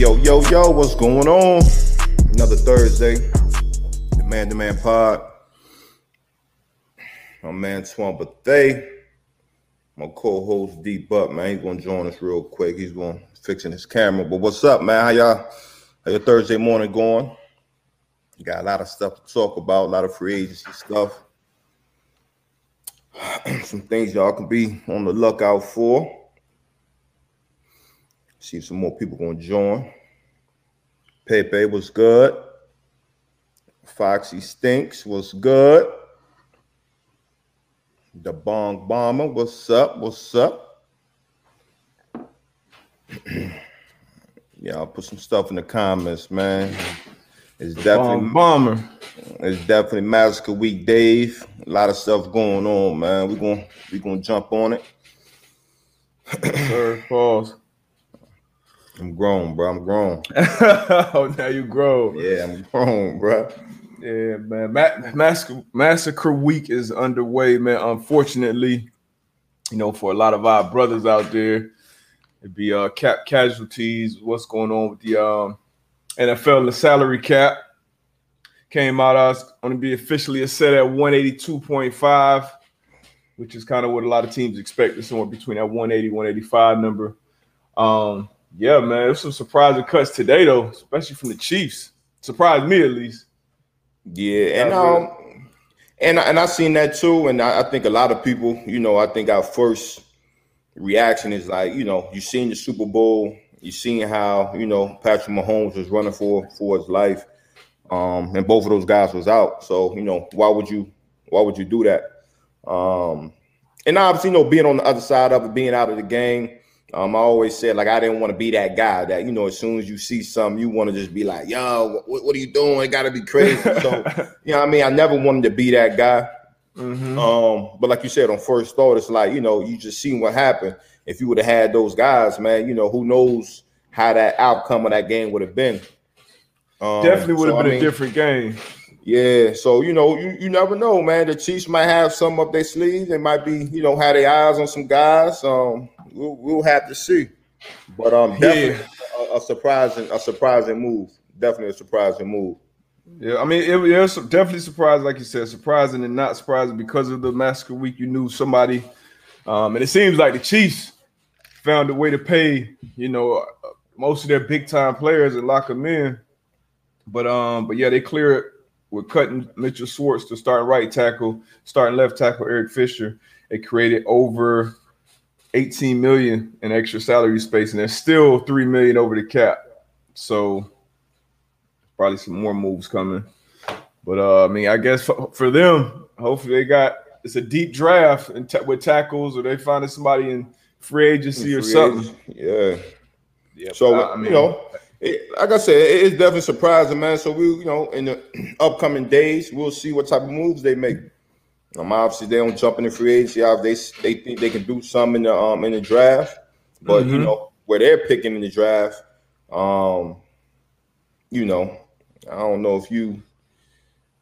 Yo, yo, yo, what's going on? Another Thursday. The Man to Man Pod. My man Swan Bethea. My co-host D Buck, man. He's gonna join us real quick. He's gonna fixing his camera. But what's up, man? How y'all how your Thursday morning going? Got a lot of stuff to talk about, a lot of free agency stuff. Some things y'all can be on the lookout for. See some more people gonna join. Pepe was good. Foxy Stinks was good. The Bong Bomber, what's up? What's up? yeah, I'll put some stuff in the comments, man. It's definitely Bomb bomber. it's definitely Massacre Week, Dave. A lot of stuff going on, man. We're gonna we gonna jump on it. Sir, pause. I'm grown, bro. I'm grown. oh, now you grow. Yeah, I'm grown, bro. Yeah, man. Ma- Massacre, Massacre Week is underway, man. Unfortunately, you know, for a lot of our brothers out there, it'd be uh cap casualties. What's going on with the um NFL the salary cap came out uh going to be officially set at 182.5, which is kind of what a lot of teams expect, somewhere between that 180 185 number. Um, yeah, man, some surprising cuts today though, especially from the Chiefs. Surprised me at least. Yeah, and um, and I- and I seen that too, and I, I think a lot of people, you know, I think our first reaction is like, you know, you seen the Super Bowl, you seen how you know Patrick Mahomes was running for for his life, um, and both of those guys was out. So you know, why would you why would you do that? Um, and obviously, you know, being on the other side of it, being out of the game. Um, I always said like I didn't want to be that guy that you know as soon as you see something you want to just be like yo what, what are you doing it got to be crazy so you know what I mean I never wanted to be that guy Mhm. um but like you said on first thought it's like you know you just seen what happened if you would have had those guys man you know who knows how that outcome of that game would have been um, Definitely would have so, I been mean, a different game. yeah, so you know, you, you never know, man. The Chiefs might have some up their sleeve. They might be, you know, have their eyes on some guys. Um, we'll, we'll have to see. But um, definitely a, a surprising, a surprising move. Definitely a surprising move. Yeah, I mean, it, it was definitely surprising, like you said, surprising and not surprising because of the massacre week. You knew somebody, um, and it seems like the Chiefs found a way to pay, you know, uh, most of their big time players and lock them in. But um, but yeah, they clear it with cutting Mitchell Schwartz to start right tackle, starting left tackle Eric Fisher. They created over 18 million in extra salary space, and there's still three million over the cap. So probably some more moves coming. But uh, I mean, I guess for, for them, hopefully they got it's a deep draft and ta- with tackles, or they finding somebody in free agency or Free something. agents. Yeah. Yeah, So I mean, you know, it, like I said, it- it's definitely surprising, man. So we, you know, in the upcoming days, we'll see what type of moves they make. Um, obviously they don't jump in the free agency. They they think they can do some in the um in the draft, but you Mhm. know where they're picking in the draft, um, you know, I don't know if you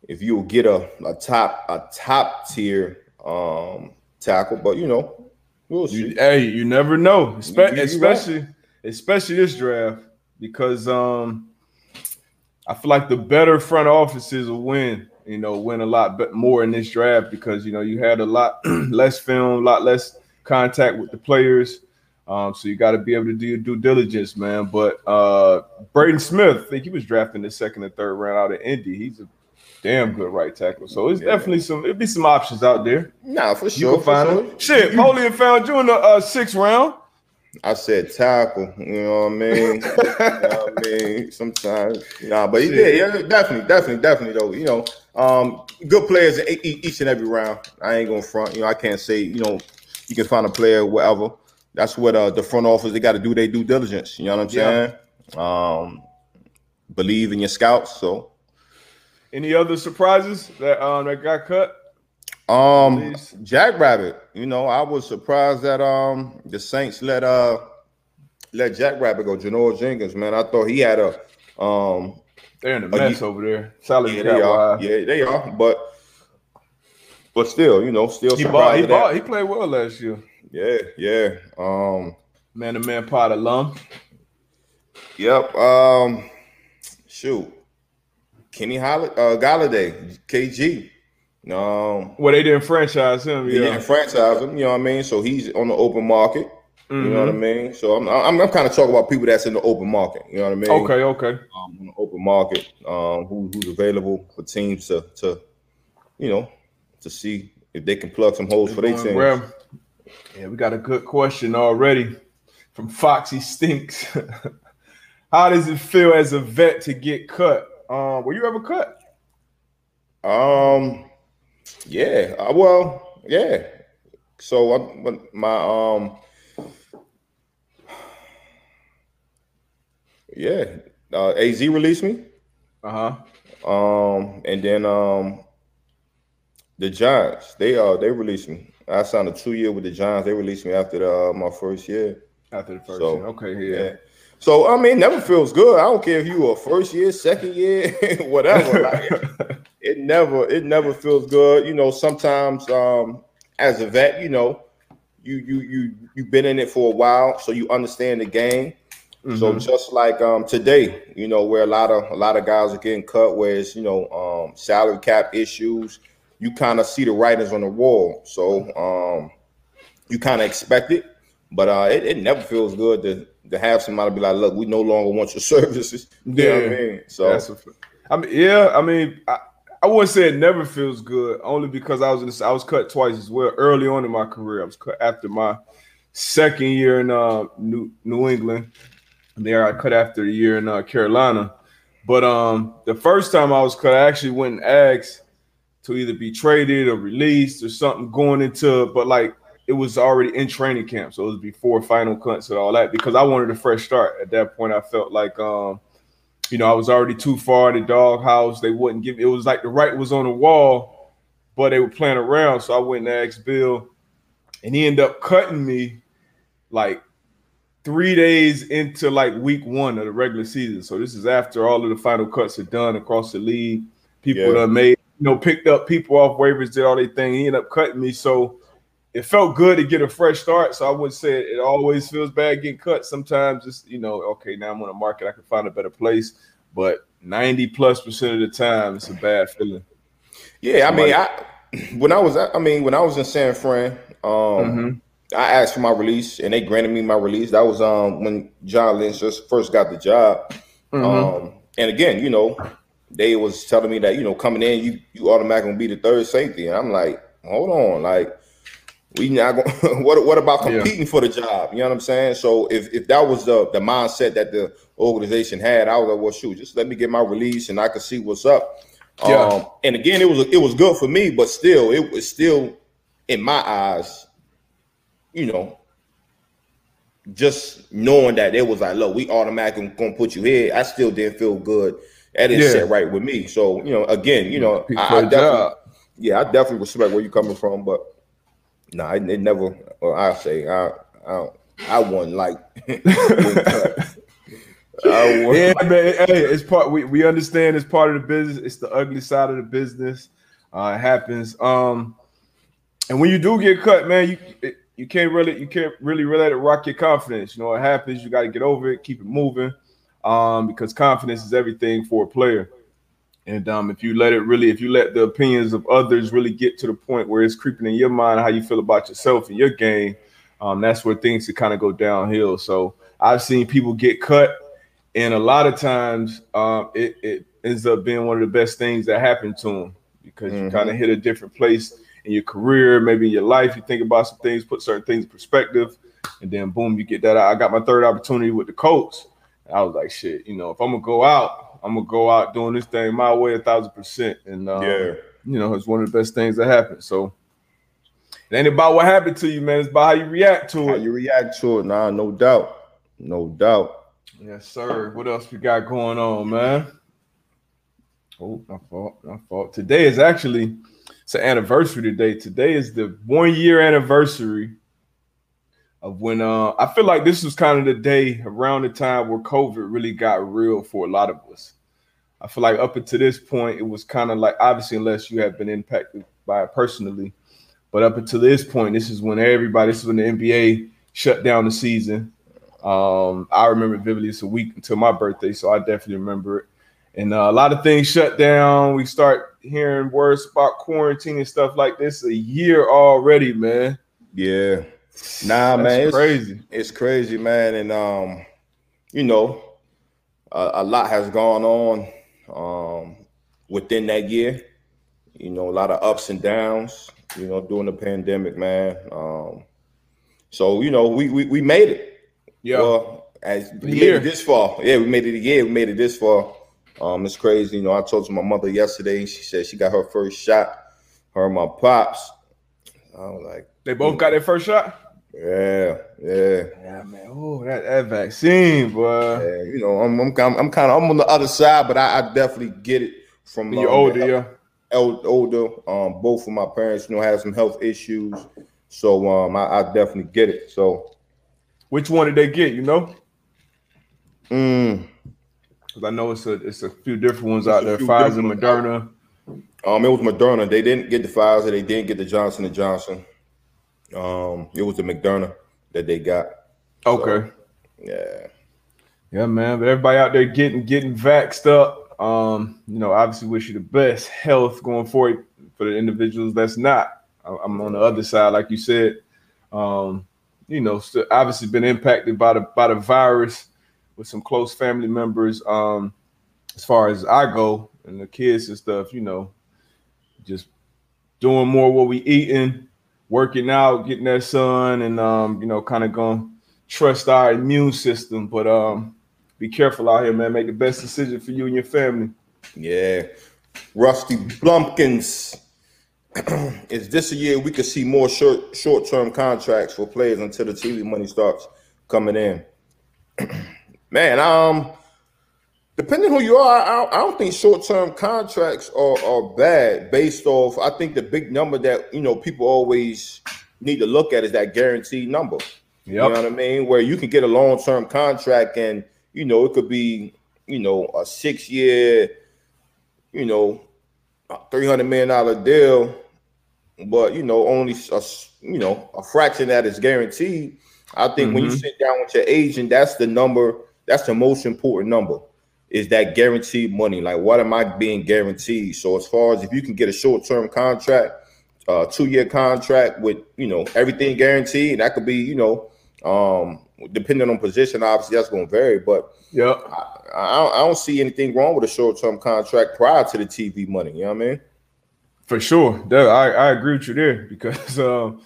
if you'll get a, a top a top tier um tackle, but you know, we'll you, see. hey, you never know, Espe- You- you right. especially especially this draft because um, I feel like the better front offices will win. You know, win a lot bet- more in this draft because you know you had a lot less film, a lot less contact with the players. Um, so you got to be able to do your due diligence, man. But uh, Braden Smith, I think he was drafted in the second and third round out of Indy. He's a damn good right tackle. So it's Yeah. definitely some. It'll be some options out there. Nah, for You sure. can find sure. Shit, Polian found you in the uh, sixth round. I said tackle, you know what I mean? you know what I mean? Sometimes, nah, but he did. yeah, definitely, definitely, definitely though. You know, um, good players in each and every round. I ain't gonna front. You know, I can't say you know you can find a player wherever. That's what uh, the front office they got to do their due diligence. You know what I'm Yeah. saying? Um, believe in your scouts. So, Any other surprises that um that got cut? um. Jackrabbit. You know, I was surprised that um the Saints let uh let Jackrabbit go. Janoris Jenkins, man. I thought he had a um They're in a Oh, mess over there. Salary Yeah, they are. wise. Yeah, they are. But but still, you know, still He bought. He bought. He played well last year. Yeah, yeah. Um, Man to man pod alum. Yep. Um, shoot, Kenny Holl- uh, Golladay, KG. Um, well, they didn't franchise him. They didn't franchise him. You know what I mean? So he's on the open market. Mm-hmm. You know what I mean? So I'm, I'm, I'm kind of talking about people that's in the open market. You know what I mean? Okay, okay. Um, on the open market, um, who, who's available for teams to, to, you know, to see if they can plug some holes for their teams. Well, yeah, we got a good question already from Foxy Stinks. How does it feel as a vet to get cut? Um, were you ever cut? Um, yeah. Uh, well, yeah. So I, my um, yeah, uh, AZ released me. Uh huh. Um, and then um, the Giants they uh they released me. I signed a two year with the Giants. They released me after the, uh, my first year. After the first so, year, okay, yeah. yeah. So I mean, never feels good. I don't care if you were first year, second year, whatever. like, it never, it never feels good. You know, sometimes um, as a vet, you know, you you you you've been in it for a while, so you understand the game. Mm-hmm. So just like um, today, you know, where a lot of a lot of guys are getting cut, where it's you know um, salary cap issues, you kind of see the writings on the wall. So um, you kind of expect it, but uh, it, it never feels good to to have somebody be like, "Look, we no longer want your services." You yeah, I mean? so a, I mean, yeah, I mean, I, I wouldn't say it never feels good, only because I was in, I was cut twice as well. Early on in my career, I was cut after my second year in uh, New New England. There, I cut after a year in uh, Carolina. But um, the first time I was cut, I actually went and asked to either be traded or released or something going into, but like it was already in training camp, so it was before final cuts and all that. Because I wanted a fresh start. At that point, I felt like, um, you know, I was already too far in the doghouse. They wouldn't give. It was like the right was on the wall, but they were playing around. So I went and asked Bill, and he ended up cutting me like three days into like week one of the regular season. So this is after all of the final cuts are done across the league. People yeah. that made, you know, picked up people off waivers, did all their thing. He ended up cutting me. So it felt good to get a fresh start. So I would say it always feels bad getting cut. Sometimes it's you know, okay, now I'm on the market, I can find a better place. But 90 plus percent of the time, it's a bad feeling. Yeah, I mean, I when I was I mean, when I was in San Fran, um, mm-hmm. I asked for my release and they granted me my release. That was um when John Lynch just first got the job. Mm-hmm. Um, and again, you know, they was telling me that, you know, coming in, you you automatically be the third safety. And I'm like, hold on, like we not going what what about competing yeah. for the job? You know what I'm saying? So if if that was the the mindset that the organization had, I was like, well, shoot, just let me get my release and I could see what's up. Yeah. Um, and again, it was it was good for me, but still, it was still in my eyes, you know, just knowing that it was like, look, we automatically gonna put you here. I still didn't feel good. That didn't yeah. sit right with me. So you know, again, you know, I, I definitely, yeah, I definitely respect where you're coming from, but no, nah, it, it, never. Well, I say I I I won like. I won. Yeah, man. Hey, it's part. We, we understand it's part of the business. It's the ugly side of the business. Uh, it happens. Um, and when you do get cut, man, you it, you can't really you can't really let it rock your confidence. You know, it happens. You got to get over it, keep it moving, um, because confidence is everything for a player. And um, if you let it really, if you let the opinions of others really get to the point where it's creeping in your mind how you feel about yourself and your game, um, that's where things can kind of go downhill. So I've seen people get cut, and a lot of times um, it, it ends up being one of the best things that happened to them because mm-hmm. you kind of hit a different place in your career, maybe in your life. You think about some things, put certain things in perspective, and then boom, you get that. I got my third opportunity with the Colts. And I was like, shit, you know, if I'm gonna go out I'm gonna go out doing this thing my way a thousand percent. And um, yeah, you know, it's one of the best things that happened. So it ain't about what happened to you, man. It's about how you react to it. How you react to it, nah, no doubt. No doubt. Yes, sir. What else we got going on, man? Oh, my fault. My fault. Today is actually it's an anniversary today. Today is the one year anniversary of when uh I feel like this was kind of the day around the time where COVID really got real for a lot of us. I feel like up until this point, it was kind of like obviously, unless you have been impacted by it personally, but up until this point, this is when everybody, this is when the NBA shut down the season. Um, I remember vividly. It's a week until my birthday, so I definitely remember it. And uh, a lot of things shut down. We start hearing words about quarantine and stuff like this a year already, man. Yeah. Nah, That's man, it's crazy. It's crazy, man, and um, you know, a, a lot has gone on um within that year. You know, a lot of ups and downs. You know, during the pandemic, man. Um, so you know, we we, we made it. Yeah. Well, as we made it this far. Yeah, we made it a year. We made it this far. Um, it's crazy. You know, I told to my mother yesterday. She said she got her first shot. Her and my pops. I was like, they both got their first shot. yeah, yeah. Yeah, man. Oh, that, that vaccine, boy. Yeah, you know, I'm I'm kind I'm kind of I'm on the other side, but I, I definitely get it from You're um, older, yeah. el- older. Um, both of my parents, you know, have some health issues, so um, I, I definitely get it. So, Which one did they get? You know, mm, because I know it's a it's a few different ones It's out there. Pfizer, Moderna. um, it was Moderna. They didn't get the Pfizer. They didn't get the Johnson and Johnson. Um, it was the Moderna that they got. Okay. Yeah, Yeah, man. But everybody out there getting getting vaxxed up. Um, you know, obviously wish you the best health going forward for the individuals that's not. I'm on the other side, like you said. Um, you know, obviously been impacted by the by the virus with some close family members. Um, as far as I go and the kids and stuff, you know, just doing more what we eating, working out, getting that sun, and um, you know, kind of going trust our immune system. But um, be careful out here, man. Make the best decision for you and your family. yeah. Rusty Blumpkins. Is this a year we could see more short short term contracts for players until the TV money starts coming in? Man, um, depending who you are, I, I don't think short term contracts are, are bad based off. I think the big number that you know people always need to look at is that guaranteed number. You know what I mean? Where you can get a long term contract and you know it could be you know a six year, you know, three hundred million dollar deal, but you know only a you know a fraction that is guaranteed. I think when you Mhm. sit down with your agent, that's the number. That's the most important number. Is that guaranteed money? Like, what am I being guaranteed? So, as far as if you can get a short term contract, uh, two year contract with you know everything guaranteed, that could be you know um depending on position. Obviously, that's going to vary, but yeah, I, I, don't, I don't see anything wrong with a short term contract prior to the TV money. You know what I mean? For sure. I, I agree with you there because um,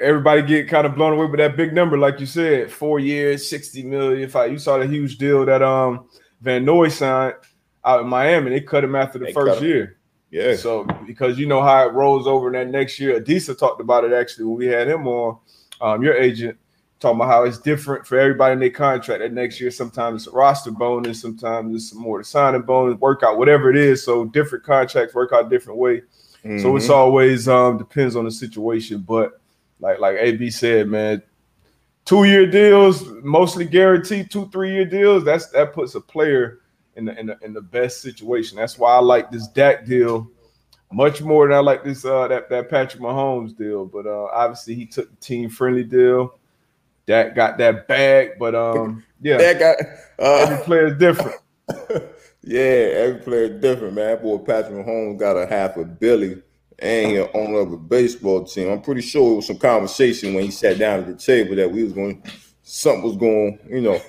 everybody get kind of blown away with that big number, like you said, four years, 60 million. I, you saw the huge deal that um Van Noy signed out in Miami, they cut him after the They first year. Yeah. So because you know how it rolls over in that next year, Adisa talked about it actually when we had him on. Um, your agent talking about how it's different for everybody in their contract. That next year, sometimes it's a roster bonus, sometimes it's some more the signing bonus, workout, whatever it is. So different contracts work out different way. So it's Mhm. always um depends on the situation. But like like AB said, man, two year deals, mostly guaranteed, two three year deals. That's that puts a player in the in the in the best situation. That's why I like this Dak deal much more than I like this uh that that Patrick Mahomes deal. But uh obviously he took the team friendly deal. Dak got that bag, but um yeah, that every Uh, player is different. yeah, every player is different, man. Boy, Patrick Mahomes got a half a billy and he owner of a baseball team. I'm pretty sure it was some conversation when he sat down at the table that we was going, something was going, you know.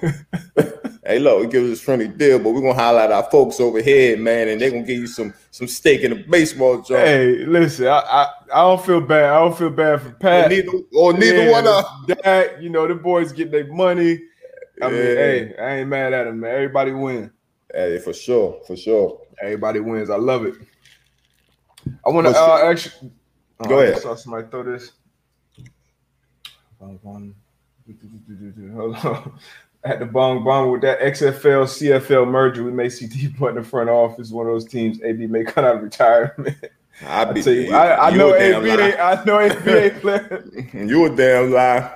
hey, look, we give us this friendly deal, but we're gonna highlight our folks over here, man, and they're gonna give you some some stake in the baseball joint. Hey, listen, I, I I don't feel bad. I don't feel bad for or Pat. neither, or neither Yeah, one of that. You know, the boys get their money. I mean, hey, I ain't mad at him, man. Everybody wins. Hey, for sure, for sure. Everybody wins. I love it. I want to uh, actually Go oh, I ahead. saw somebody throw this. Hold on. At the bong bong with that XFL CFL merger, we may see Depot in the front office. One of those teams, AB may come out of retirement. I I be, you, I, I you know AB. I know AB playing. You a damn lie.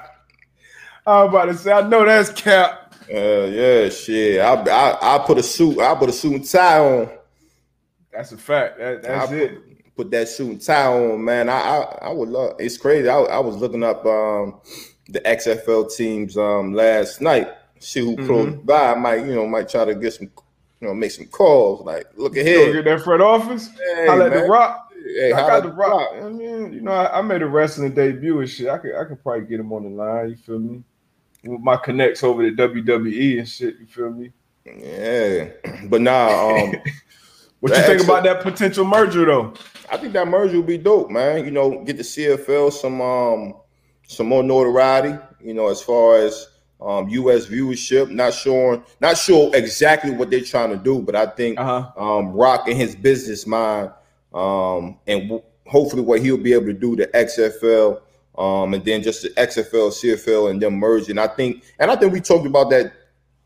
I'm about to say, I know that's cap. Uh, yeah, shit. I I I put a suit. I put a suit and tie on. That's a fact. That, that's I it. Put, that suit and tie on, man. I I, I would love. It's crazy. I, I was looking up um, the XFL teams um, last night. See who mm-hmm. close by. I might you know might try to get some you know make some calls. Like look ahead. Get that front office. Hey, I let the rock. Hey, I got the rock. rock. I mean, you know, I, I, made a wrestling debut and shit. I could I could probably get him on the line. You feel me? With my connects over to WWE and shit. You feel me? Yeah, but nah. Um, what you think about that potential merger though? I think that merger would be dope, man. You know, get the CFL some um some more notoriety. You know, as far as um, U.S. viewership. Not sure, not sure exactly what they're trying to do, but I think uh-huh. um, Rock and his business mind, um, and w- hopefully what he'll be able to do to XFL, um, and then just the XFL, CFL, and them merging. I think, and I think we talked about that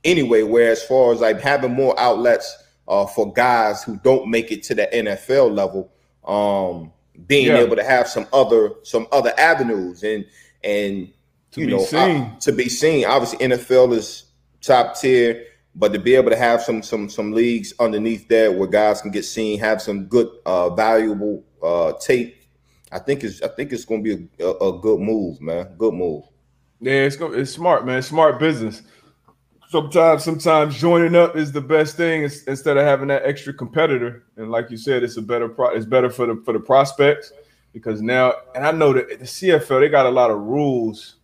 anyway. Where as far as like having more outlets uh, for guys who don't make it to the NFL level, um, being yeah. able to have some other some other avenues and and to you know I, to be seen. Obviously, NFL is top tier, but to be able to have some some some leagues underneath that where guys can get seen, have some good uh, valuable uh, tape. I think it's I think it's going to be a, a, a good move, man. Good move. Yeah, it's it's smart, man. Smart business sometimes sometimes joining up is the best thing instead of having that extra competitor. And like you said, it's a better pro- it's better for the for the prospects because now and I know that the CFL they got a lot of rules.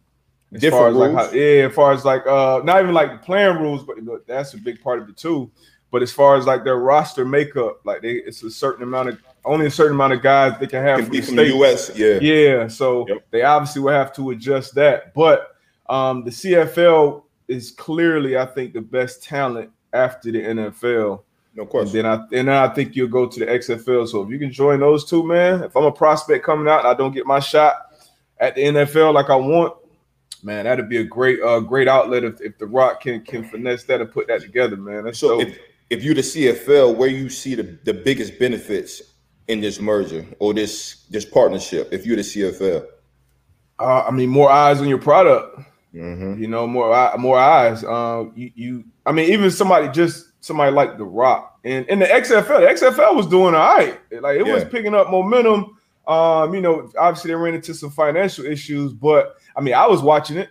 As Different far as rules. like how, yeah, as far as like uh not even like the playing rules, but look, that's a big part of it too. But as far as like their roster makeup, like they it's a certain amount of only a certain amount of guys they can have can from, the, from the US. Yeah. Yeah. So yep. they obviously will have to adjust that. But um the CFL is clearly, I think, the best talent after the NFL. No question. And then I and then I think you'll go to the XFL. So if you can join those two, man. If I'm a prospect coming out and I don't get my shot at the NFL like I want, man, that'd be a great uh great outlet if, if the Rock can can finesse that and put that together, man. That's so dope. if if you the CFL, where you see the, the biggest benefits in this merger or this this partnership, if you're the CFL? Uh, I mean, more eyes on your product. Mm-hmm. You know, more more eyes. Um, you, you, I mean, even somebody just somebody like The Rock and in the XFL, the XFL was doing all right. Like it yeah. was picking up momentum. Um, you know, obviously they ran into some financial issues, but I mean, I was watching it,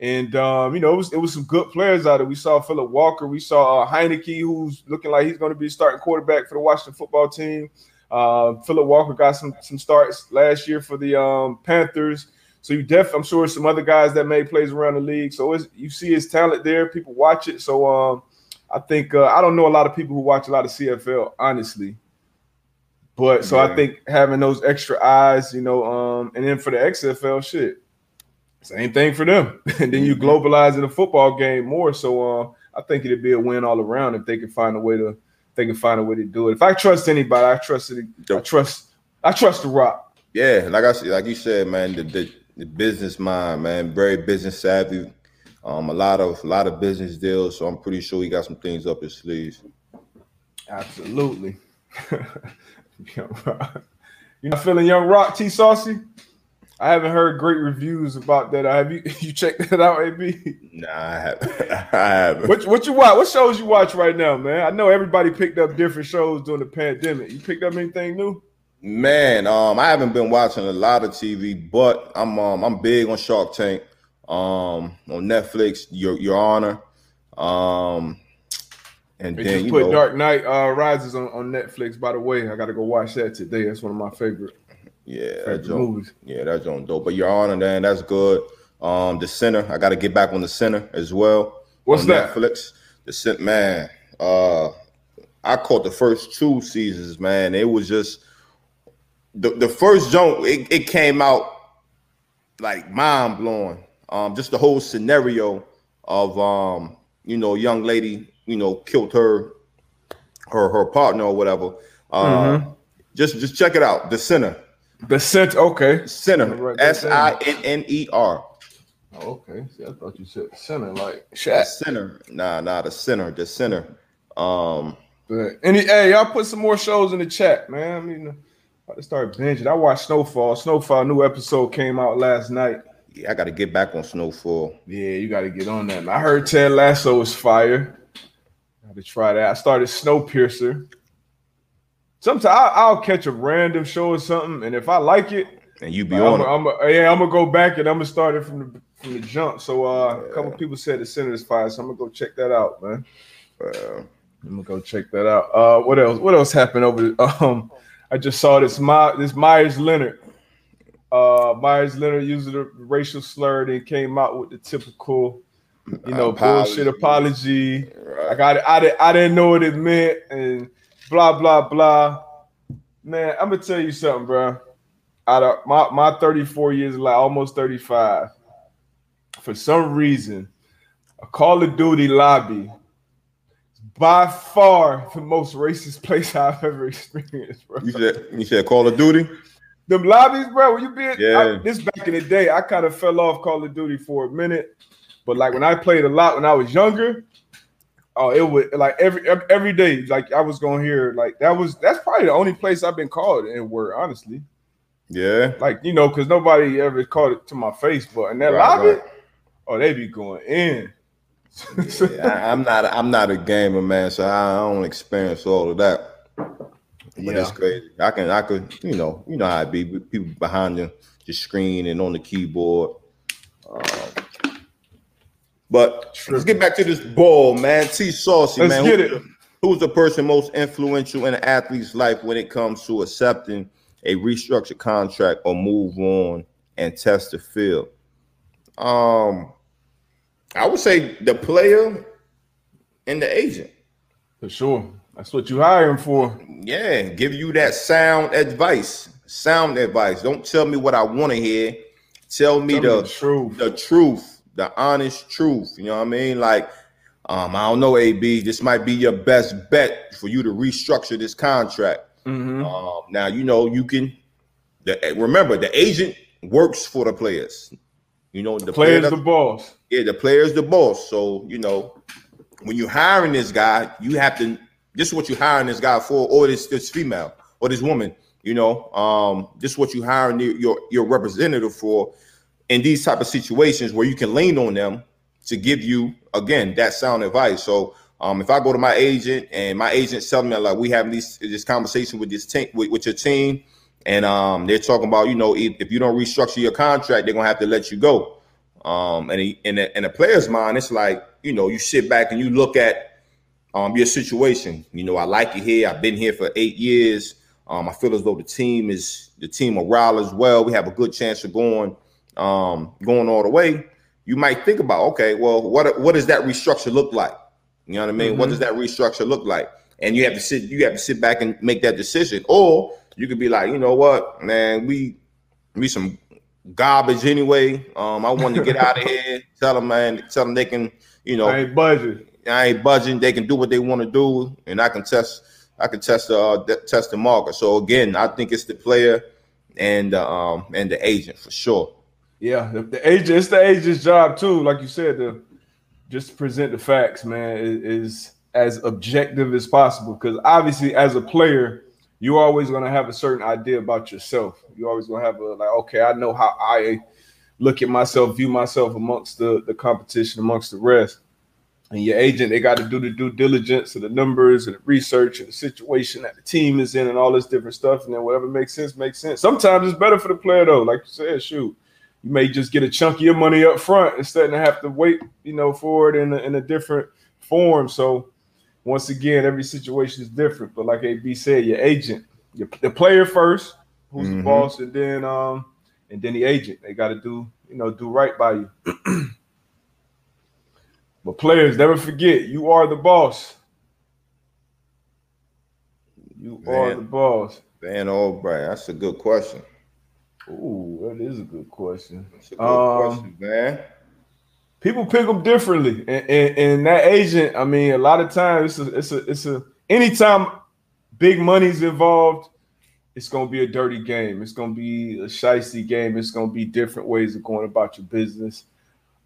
and um, you know, it was it was some good players out there. We saw Phillip Walker, we saw uh, Heinicke, who's looking like he's going to be starting quarterback for the Washington football team. Uh, Phillip Walker got some some starts last year for the um, Panthers. So you def I'm sure some other guys that made plays around the league. So you see his talent there. People watch it. So um, I think uh, I don't know a lot of people who watch a lot of CFL, honestly. But so yeah. I think having those extra eyes, you know, um, and then for the XFL, shit, same thing for them. and then you mm-hmm. globalize in the football game more. So uh, I think it'd be a win all around if they can find a way to they can find a way to do it. If I trust anybody, I trust it. I trust I trust the Rock. Yeah, like I said, like you said, man, the, the the business mind, man, very business savvy. Um, a lot of a lot of business deals, so I'm pretty sure he got some things up his sleeves. Absolutely. you not feeling Young Rock T Saucy? I haven't heard great reviews about that. Have you you checked that out, AB? Nah, I haven't. I haven't. What, what you watch? What shows you watch right now, man? I know everybody picked up different shows during the pandemic. You picked up anything new? Man, um, I haven't been watching a lot of TV, but I'm um I'm big on Shark Tank. Um, on Netflix, Your Your Honor. Um, and they then just you put know, Dark Knight uh, Rises on, on Netflix. By the way, I got to go watch that today. That's one of my favorite. Yeah, favorite that movies. Yeah, that's on dope. But Your Honor, then that's good. Um, The Sinner. I got to get back on The Sinner as well. What's that? Netflix. The Sinner, man. Uh, I caught the first two seasons. Man, it was just the, the first jump it, it came out like mind blowing. Um, just the whole scenario of um, you know, young lady, you know, killed her her her partner or whatever. Uh, mm-hmm. just just check it out. The Sinner. The Sinner, okay. Sinner. S I N N E R. Oh, okay. See, I thought you said Sinner, like Shaq. Sinner. Nah, nah, the Sinner, the Sinner. Um but any hey, y'all put some more shows in the chat, man. I mean to start binging. I watched Snowfall. Snowfall new episode came out last night. Yeah, I got to get back on Snowfall. Yeah, you got to get on that. I heard Ted Lasso was fire. Got to try that. I started Snowpiercer. sometimes I'll, catch a random show or something, and if I like it, and you be on I'm, a, I'm a, yeah, I'm gonna go back and I'm gonna start it from the from the jump. So uh, yeah. a couple people said the Senators fire, so I'm gonna go check that out, man. Uh, I'm gonna go check that out. Uh, what else? What else happened over? Um, I just saw this My this Meyers Leonard. Uh, Meyers Leonard used a racial slur and came out with the typical, you know, apology. bullshit apology. Right. Like I, I, I didn't know what it meant and blah blah blah. Man, I'm gonna tell you something, bro. Out of my my 34 years, like almost 35, for some reason, a Call of Duty lobby by far the most racist place I've ever experienced, bro. You said you said Call of Duty? Them lobbies, bro. When you been yeah. I, this back in the day, I kind of fell off Call of Duty for a minute. But like when I played a lot when I was younger, oh, it would like every every day, like I was gonna hear like that was that's probably the only place I've been called in word, honestly. Yeah. Like, you know, because nobody ever called it to my face, but in that right, lobby, right. oh, they be going in yeah, I, am not. I'm not a gamer, man, so I, don't experience all of that. But yeah. it's crazy. I can. I could. You know. You know how it be. People behind the, the screen and on the keyboard. Um, but let's get back to this ball, man. T Saucy, let's man. Get who's, it. The, who's the person most influential in an athlete's life when it comes to accepting a restructured contract or move on and test the field? Um, I would say the player and the agent. For sure. That's what you hire him for. Yeah, give you that sound advice. Sound advice. Don't tell me what I want to hear. Tell me, tell the, me the truth. The truth, the honest truth. You know what I mean? Like, um, I don't know, AB. This might be your best bet for you to restructure this contract. Mm-hmm. Um, now you know you can. The, remember, the agent works for the players. You know, the player's player the boss. Yeah, the player's the boss. So, you know, when you're hiring this guy, you have to this is what you're hiring this guy for, or this this female or this woman, you know. Um, this is what you hiring your your representative for in these type of situations where you can lean on them to give you again that sound advice. So um, if I go to my agent and my agent telling me like we having these this conversation with this team with, with your team and um, they're talking about you know if, if, you don't restructure your contract, they're gonna have to let you go. Um, and he, in a, in a player's mind, it's like you know you sit back and you look at um, your situation. You know, I like it here. I've been here for eight years. Um, I feel as though the team is the team morale as well. We have a good chance of going um, going all the way. You might think about, okay, well, what what does that restructure look like? You know what I mean? Mm-hmm. What does that restructure look like? And you have to sit you have to sit back and make that decision, or you could be like, you know what, man, we we some garbage anyway. Um, I want to get out of here. Tell them, man, tell them they can, you know, I ain't budging. I ain't budging. They can do what they want to do, and I can test. I can test the uh, test the market. So again, I think it's the player and uh, um and the agent for sure. Yeah, the, the agent. It's the agent's job too, like you said, to just present the facts, man, is, is as objective as possible. Because obviously, as a player you're always going to have a certain idea about yourself. You're always going to have a like, okay, I know how I look at myself, view myself amongst the the competition, amongst the rest. And your agent, they got to do the due diligence of the numbers and the research and the situation that the team is in and all this different stuff. And then whatever makes sense, makes sense. Sometimes it's better for the player though. Like you said, shoot, you may just get a chunk of your money up front instead of have to wait, you know, for it in a, in a different form. So once again, every situation is different. But like AB said, your agent, your, the player first, who's mm-hmm. the boss, and then um, and then the agent. They got to do, you know, do right by you. but players, never forget, you are the boss. You Van, are the boss. Van Albright, that's a good question. Ooh, that is a good question. That's a good um, question, man people pick them differently, and, and, and, that agent. I mean, a lot of times it's a, it's a it's a anytime big money's involved, it's gonna be a dirty game. It's gonna be a shicey game. It's gonna be different ways of going about your business.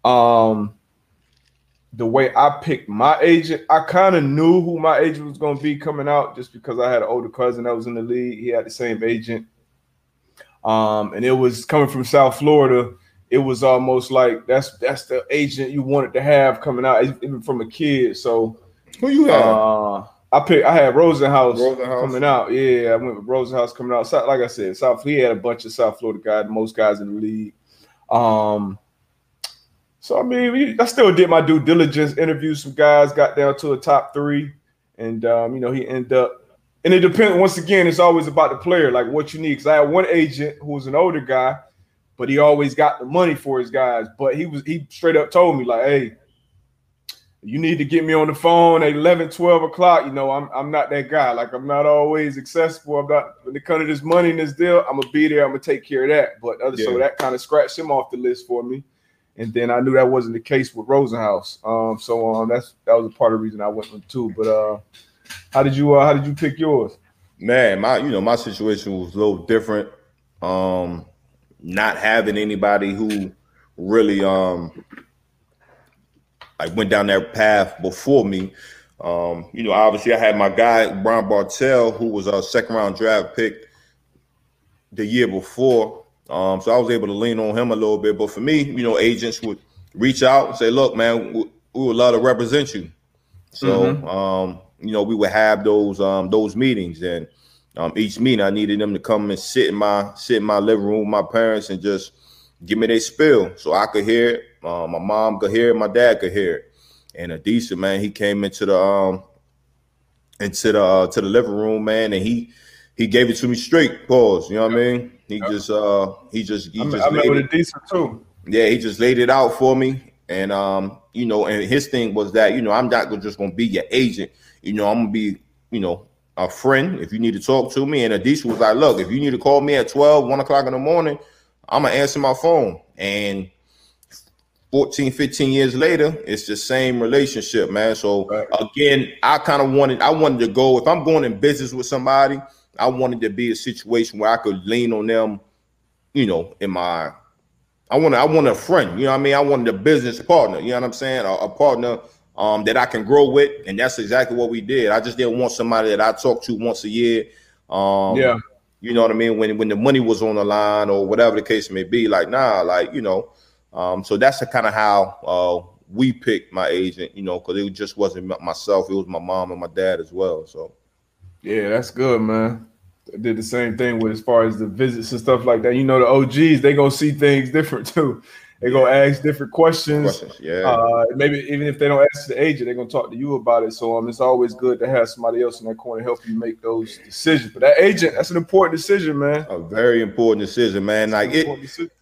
Um, the way I picked my agent, I kind of knew who my agent was gonna be coming out just because I had an older cousin that was in the league. He had the same agent. Um, and it was coming from South Florida it was almost like that's that's the agent you wanted to have coming out even from a kid. So who you have? Uh, I picked. I had Rosenhaus, Rosenhaus, coming out. Yeah, I went with Rosenhaus coming out. So, like I said, South. He had a bunch of South Florida guys, most guys in the league. Um, so I mean, we, I still did my due diligence, interviewed some guys, got down to a top three, and um, you know, he ended up. And it depends. Once again, it's always about the player, like what you need. Because I had one agent who was an older guy, but he always got the money for his guys. But he was he straight up told me like, hey you need to get me on the phone at 11, 12 o'clock. You know, I'm I'm not that guy. Like I'm not always accessible. I'm not when it comes to this money in this deal, I'm gonna be there, I'm gonna take care of that. But other yeah. so that kind of scratched him off the list for me. And then I knew that wasn't the case with Rosenhaus. Um, so um that's that was a part of the reason I went with too. But uh how did you uh how did you pick yours? Man, my you know, my situation was a little different. Um not having anybody who really um like went down that path before me. Um, you know, obviously I had my guy Ron Bartell, who was a second round draft pick the year before. Um, so I was able to lean on him a little bit. But for me, you know, agents would reach out and say, "Look, man, we, we would love to represent you." So, mm-hmm. um, you know, we would have those um, those meetings, and um, each meeting I needed them to come and sit in my sit in my living room with my parents and just give me their spill so I could hear it uh, my mom could hear it, my dad could hear it. And Adisa man, he came into the um into the uh, to the living room, man, and he he gave it to me straight. Pause. You know what I mean? He just uh he just he I just I with Adisa too. Yeah, he just laid it out for me, and um you know, and his thing was that you know I'm not just gonna be your agent. You know, I'm gonna be you know a friend if you need to talk to me. And Adisa was like, look, if you need to call me at 12, 1 o'clock in the morning, I'm gonna answer my phone. And 14, 15 years later, it's the same relationship, man. So right. again, I kind of wanted, I wanted to go. If I'm going in business with somebody, I wanted to be a situation where I could lean on them, you know, in my I want I want a friend, you know what I mean? I wanted a business partner, you know what I'm saying? A, a partner um, that I can grow with, and that's exactly what we did. I just didn't want somebody that I talk to once a year. Um, yeah, you know what I mean? When when the money was on the line or whatever the case may be, like nah, like you know, um, so that's kind of how uh, we picked my agent, you know, because it just wasn't myself; it was my mom and my dad as well. So, yeah, that's good, man. I did the same thing with as far as the visits and stuff like that. You know, the OGs they gonna see things different too. They're gonna ask different questions. questions yeah. Uh, maybe even if they don't ask the agent, they're gonna talk to you about it. So um, it's always good to have somebody else in that corner help you make those decisions. But that agent, that's an important decision, man. A very important decision, man. Like it,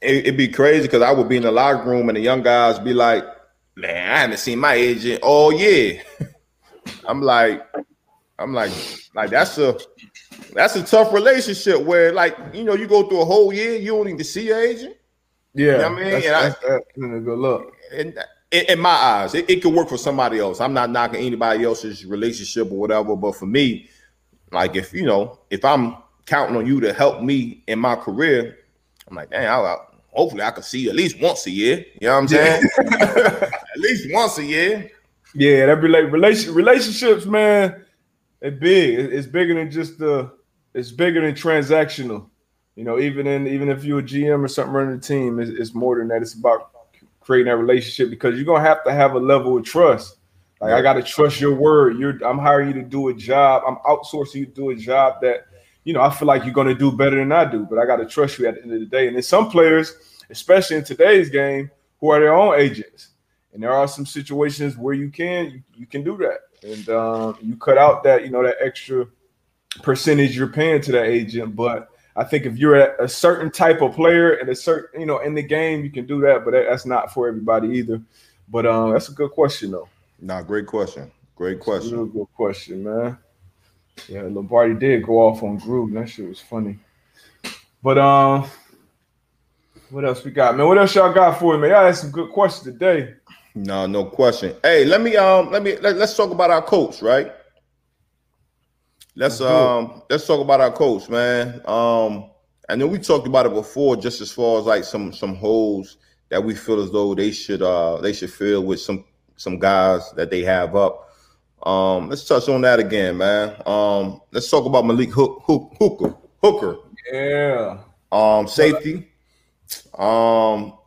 it, would be crazy because I would be in the locker room and the young guys be like, "Man, I haven't seen my agent all year." I'm like, I'm like, like that's a that's a tough relationship where like you know you go through a whole year you don't even see your agent. Yeah, you know I mean, that's, that's, I, that's a good look. And in, in my eyes, it, it, could work for somebody else. I'm not knocking anybody else's relationship or whatever, but for me, like if you know, if I'm counting on you to help me in my career, I'm like, dang, I, hopefully I can see you at least once a year. You know what I'm saying? at least once a year. Yeah, that relate relation relationships, man. It's big. It's bigger than just the. It's bigger than transactional. You know, even in even if you're a GM or something running the team, it's, it's more than that. It's about creating that relationship because you're gonna have to have a level of trust. Like I gotta trust your word. You're I'm hiring you to do a job. I'm outsourcing you to do a job that you know I feel like you're gonna do better than I do, but I gotta trust you at the end of the day. And then some players, especially in today's game, who are their own agents. And there are some situations where you can you, you can do that. And um, you cut out that, you know, that extra percentage you're paying to that agent, but I think if you're a certain type of player and a certain, you know, in the game, you can do that, but that's not for everybody either. But um, that's a good question though. Nah, great question. Great question. good question, man. Yeah, Lombardi did go off on Gruden. That shit was funny. But um, what else we got, man? What else y'all got for me? Y'all had some good questions today. No, no question. Hey, let me um, let me let, let's talk about our coach, right? Let's um let's talk about our coach, man. Um, I know we talked about it before, just as far as like some some holes that we feel as though they should uh they should fill with some some guys that they have up. Um, let's touch on that again, man. Um, let's talk about Malik Hook, Hook, Hooker. Hooker. Yeah. Um, safety. Um,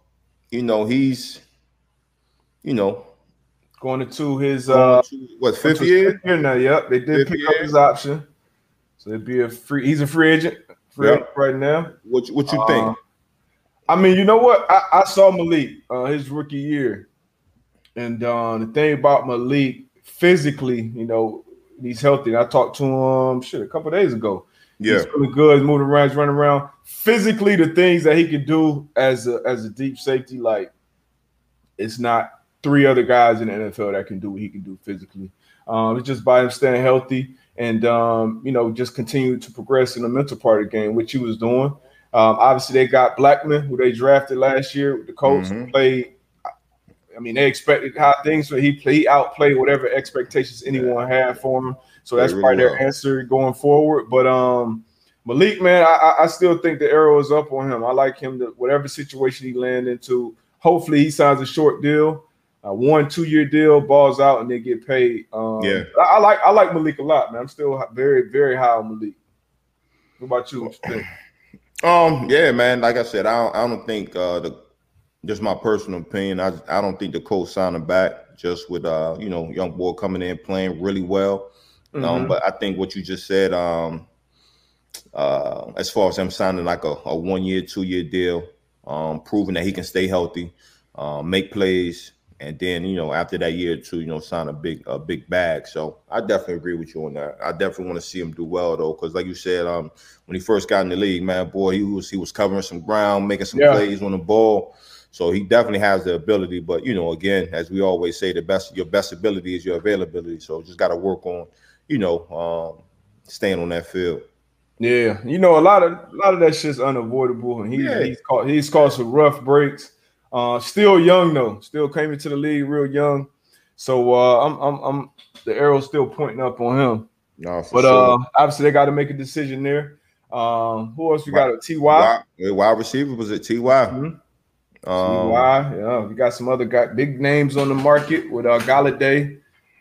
you know, he's, you know, going into his uh what fifth year? Year now. Yep, they did Fifth pick year. up his option, so it'd be a free. He's a free agent, free Yep. agent right now. What what you Uh, think? I mean, you know what? I, I saw Malik uh, his rookie year, and uh, the thing about Malik physically, you know, he's healthy. I talked to him shit a couple days ago. Yeah, He's really good. He's moving around, he's running around. Physically, the things that he can do as a as a deep safety, like it's not three other guys in the NFL that can do what he can do physically. Um, it's just by him staying healthy and um, you know just continue to progress in the mental part of the game, which he was doing. Um, obviously, they got Blackmon, who they drafted last year with the Colts, Mhm. played. I mean, they expected high things, but he he outplayed whatever expectations anyone had for him. So that's really probably their answer going forward. But um, Malik, man, I, I- I still think the arrow is up on him. I like him to whatever situation he land into. Hopefully, he signs a short deal, a one two year deal, balls out, and they get paid. Um, Yeah. I, I like I like Malik a lot, man. I'm still very very high on Malik. What about you? What you? Um, yeah, man. Like I said, I don't, I don't think uh the just my personal opinion. I I don't think the coach signed him back just with uh you know young boy coming in playing really well. Um, Mhm. but I think what you just said, um, uh, as far as him signing like a, a one year, two year deal, um, proving that he can stay healthy, um, make plays, and then you know after that year or two, you know, sign a big a big bag. So I definitely agree with you on that. I definitely want to see him do well though, because like you said, um, when he first got in the league, man, boy, he was he was covering some ground, making some Yeah. plays on the ball. So he definitely has the ability, but you know, again, as we always say, the best your best ability is your availability. So just got to work on, you know, um, staying on that field. Yeah, you know, a lot of a lot of that shit's unavoidable, and he, Yeah. he's caught he's caught some rough breaks. Uh, still young though, still came into the league real young. So uh, I'm I'm I'm the arrow's still pointing up on him. No, But sure. uh, obviously they got to make a decision there. Um, who else we got? A Ty. wide, wide receiver was it Ty? Mhm. Um, Ty. Yeah, we got some other guy, big names on the market with uh, Golladay,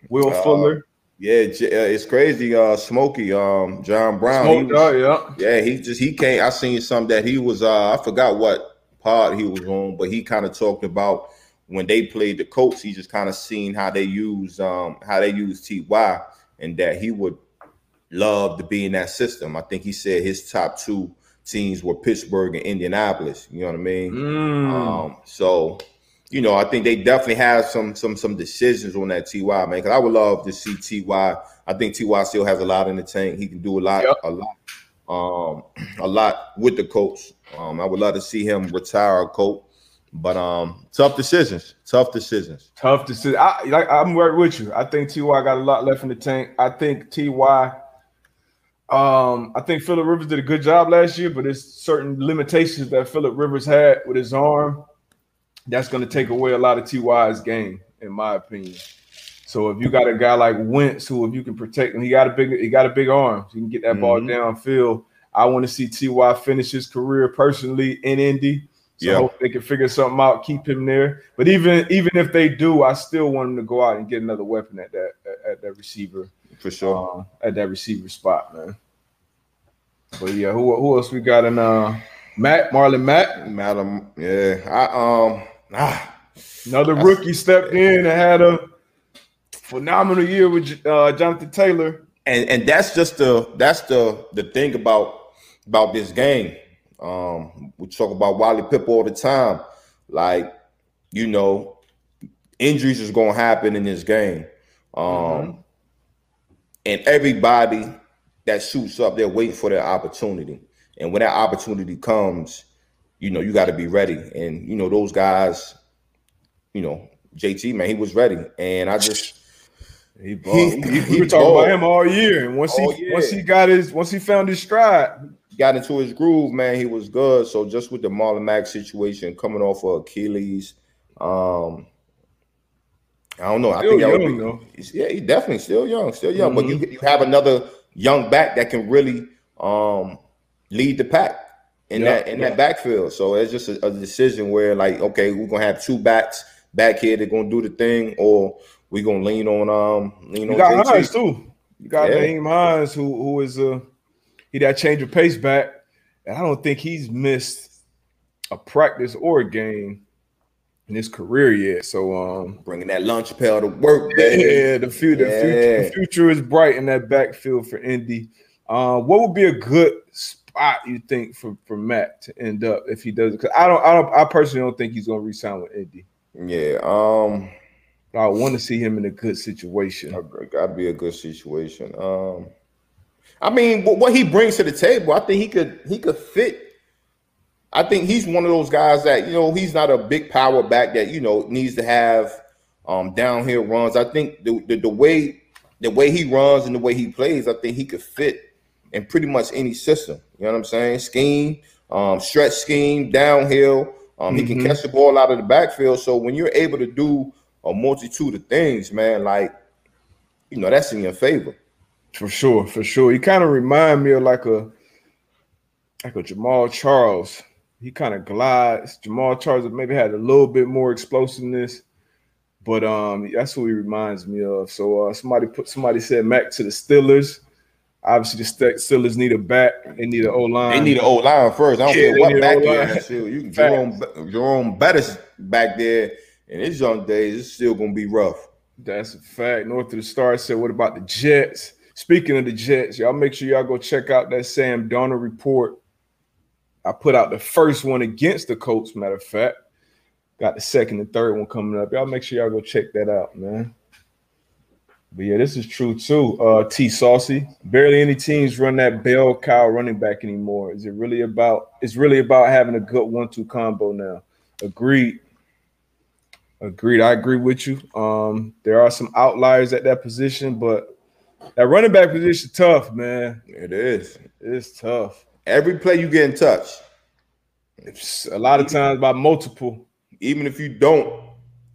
Will Uh, Fuller, yeah, uh, it's crazy. Uh, Smokey, um, John Brown. he was- uh, yeah. Yeah, he just he came. I seen some that he was. uh I forgot what pod he was on, but he kind of talked about when they played the Colts. He just kind of seen how they use um how they use Ty, and that he would love to be in that system. I think he said his top two teams were Pittsburgh and Indianapolis. You know what I mean? Mm. Um, so you know, I think they definitely have some some some decisions on that Ty man. Because I would love to see Ty. I think Ty still has a lot in the tank. He can do a lot, Yep. a lot, um, a lot with the coach. Um, I would love to see him retire a coach. But um, tough decisions. Tough decisions. Tough decision. I like. I'm right with you. I think Ty got a lot left in the tank. I think Ty. Um, I think Philip Rivers did a good job last year, but there's certain limitations that Philip Rivers had with his arm. That's going to take away a lot of Ty's game, in my opinion. So if you got a guy like Wentz, who if you can protect him, he got a big, he got a big arm. So you can get that ball Mhm. downfield. I want to see Ty finish his career personally in Indy. So Yeah. hope they can figure something out, keep him there. But even even if they do, I still want him to go out and get another weapon at that at, at that receiver, For sure. um, at that receiver spot, man. But yeah, who who else we got in uh Matt Marlon Mack, Madam, yeah. I um ah, another rookie stepped in and had a phenomenal year with uh, Jonathan Taylor. and and that's just the that's the the thing about about this game. Um, we talk about Wally Pipp all the time. Like, you know, injuries is gonna happen in this game. Um, Mhm. and everybody that shoots up, they're waiting for their opportunity. And when that opportunity comes, you know, you got to be ready. And you know, those guys, you know, JT man, he was ready. And I just He, balled. He- we, we were talking balled. about him all year, and once he once he got his once he found his stride, got into his groove, man, he was good. So just with the Marlon Mack situation coming off of Achilles, um, I don't know. I Still think that would be- he's- yeah, he's definitely still young, still young. But Mhm. you you have another young back that can really um lead the pack in Yeah, that in yeah. that backfield. So it's just a, a decision where like, okay, we're gonna have two backs back here that gonna do the thing, or we gonna lean on um lean you on got JT. Hines too. You got Yeah. Nyheim Hines, who who is uh he that change of pace back, and I don't think he's missed a practice or a game in his career yet. So um bringing that lunch pail to work, baby. Yeah, the future, yeah. the future, the future is bright in that backfield for Indy. Uh, what would be a good spot you think for, for Mack to end up if he does? Because I don't, I don't, I personally don't think he's gonna resign with Indy. Yeah, um, I want to see him in a good situation. Got to be a good situation. Um, I mean, what he brings to the table, I think he could he could fit I think he's one of those guys that you know he's not a big power back that you know needs to have um, downhill runs. I think the, the, the way the way he runs and the way he plays, I think he could fit in pretty much any system. You know what I'm saying? Scheme, um, stretch scheme, downhill. Um, mm-hmm. He can mm-hmm. catch the ball out of the backfield. So when you're able to do a multitude of things, man, like you know that's in your favor. For sure, for sure. He kind of remind me of like a like a Jamaal Charles he kind of glides. Jamal Charles maybe had a little bit more explosiveness, but um, that's who he reminds me of. So uh, somebody put somebody said Mack to the Steelers. Obviously, the Steelers need a back. They need an O line. They need an O line first. I don't yeah, care what back there. You Jerome Jerome Bettis back there in his young days. It's still gonna be rough. That's a fact. North of the Stars said, "What about the Jets?" Speaking of the Jets, y'all make sure y'all go check out that Sam Darnold report I put out the first one against the Colts, matter of fact. Got the second and third one coming up. Y'all make sure y'all go check that out, man. But yeah, this is true too. Uh T Saucy. Barely any teams run that bell cow running back anymore. Is it really about it's really about having a good one-two combo now. Agreed. Agreed. I agree with you. Um, there are some outliers at that position, but that running back position tough, man. It is. It's tough. Every play you get in touch. It's a lot of times by multiple. Even if you don't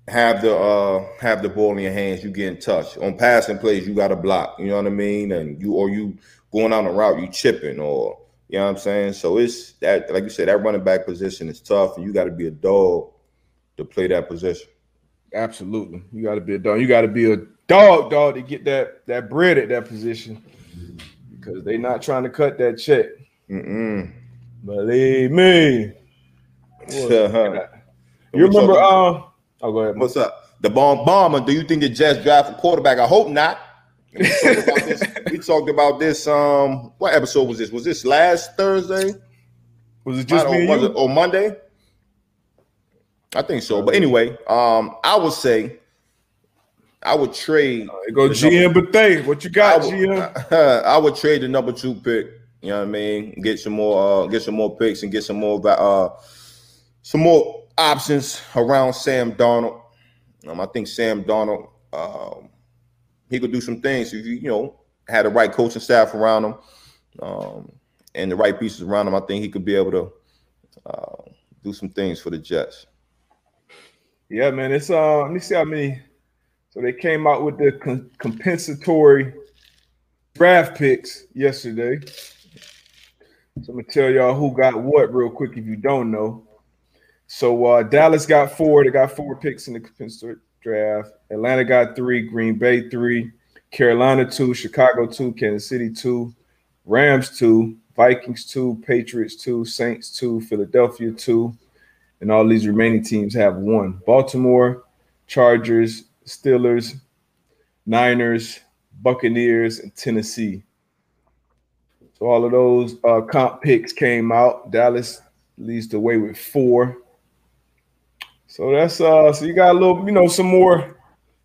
have the uh have the ball in your hands, you get in touch. On passing plays, you got to block. You know what I mean? And you or you going on a route, you chipping or you know what I'm saying? So it's that like you said, that running back position is tough, and you got to be a dog to play that position. Absolutely. You got to be a dog. You got to be a dog, dog, to get that that bread at that position because they're not trying to cut that check. Mm-mm. Believe me. Uh-huh. You remember? Um, oh, go ahead. What's up? The bomb bomber. Do you think the Jets draft a quarterback? I hope not. We talked, about this, we talked about this. Um, what episode was this? Was this last Thursday? Was it just me? Was it on Monday? I think so. But anyway, um, I would say I would trade. Go GM Bethea. What you got, I would, GM? I would trade the number two pick you know what I mean? Get some more, uh, get some more picks and get some more, uh, some more options around Sam Darnold. Um, I think Sam Darnold, um, he could do some things if you, you know, had the right coaching staff around him, um, and the right pieces around him. I think he could be able to uh, do some things for the Jets. Yeah, man. It's uh, let me see how many. So they came out with the con- compensatory draft picks yesterday. So I'm gonna tell y'all who got what real quick if you don't know. So uh, Dallas got four. They got four picks in the compensatory draft. Atlanta got three. Green Bay three. Carolina two. Chicago two. Kansas City two. Rams two. Vikings two. Patriots two. Saints two. Philadelphia two. And all these remaining teams have one. Baltimore, Chargers, Steelers, Niners, Buccaneers, and Tennessee. So all of those uh, comp picks came out. Dallas leads the way with four. So that's uh so you got a little, you know, some more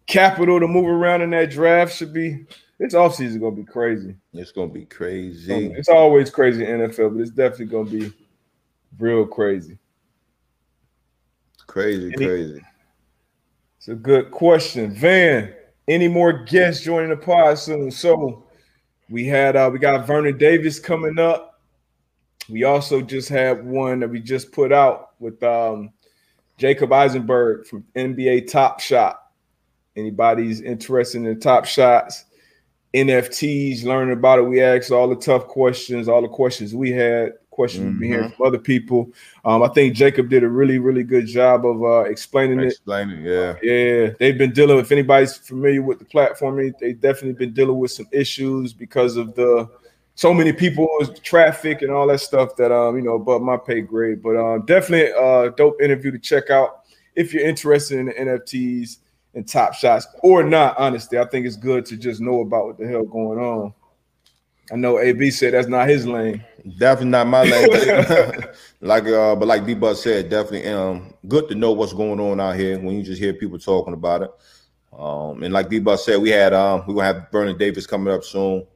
capital to move around in that draft. Should be this offseason gonna be crazy. It's gonna be crazy. It's always crazy in NFL, but it's definitely gonna be real crazy. Crazy, any, crazy. It's a good question. Van, any more guests joining the pod soon? So we had uh we got Vernon Davis coming up. We also just had one that we just put out with um Jacob Eisenberg from NBA Top Shot. Anybody's interested in top shots, NFTs, learning about it. We asked all the tough questions, all the questions we had questions mm-hmm. we've been hearing from other people. Um, I think Jacob did a really, really good job of uh, explaining, explaining it. Explaining, yeah. yeah. They've been dealing, if anybody's familiar with the platform, they've definitely been dealing with some issues because of the so many people, traffic and all that stuff that, um, you know, above my pay grade. But um, definitely a dope interview to check out. if you're interested in the NFTs and top shots or not, honestly, I think it's good to just know about what the hell going on. I know AB said that's not his lane. Definitely not my lane. like uh, but like D Bus said, definitely um good to know what's going on out here when you just hear people talking about it. Um, and like D Bus said, we had um we're gonna have Vernon Davis coming up soon.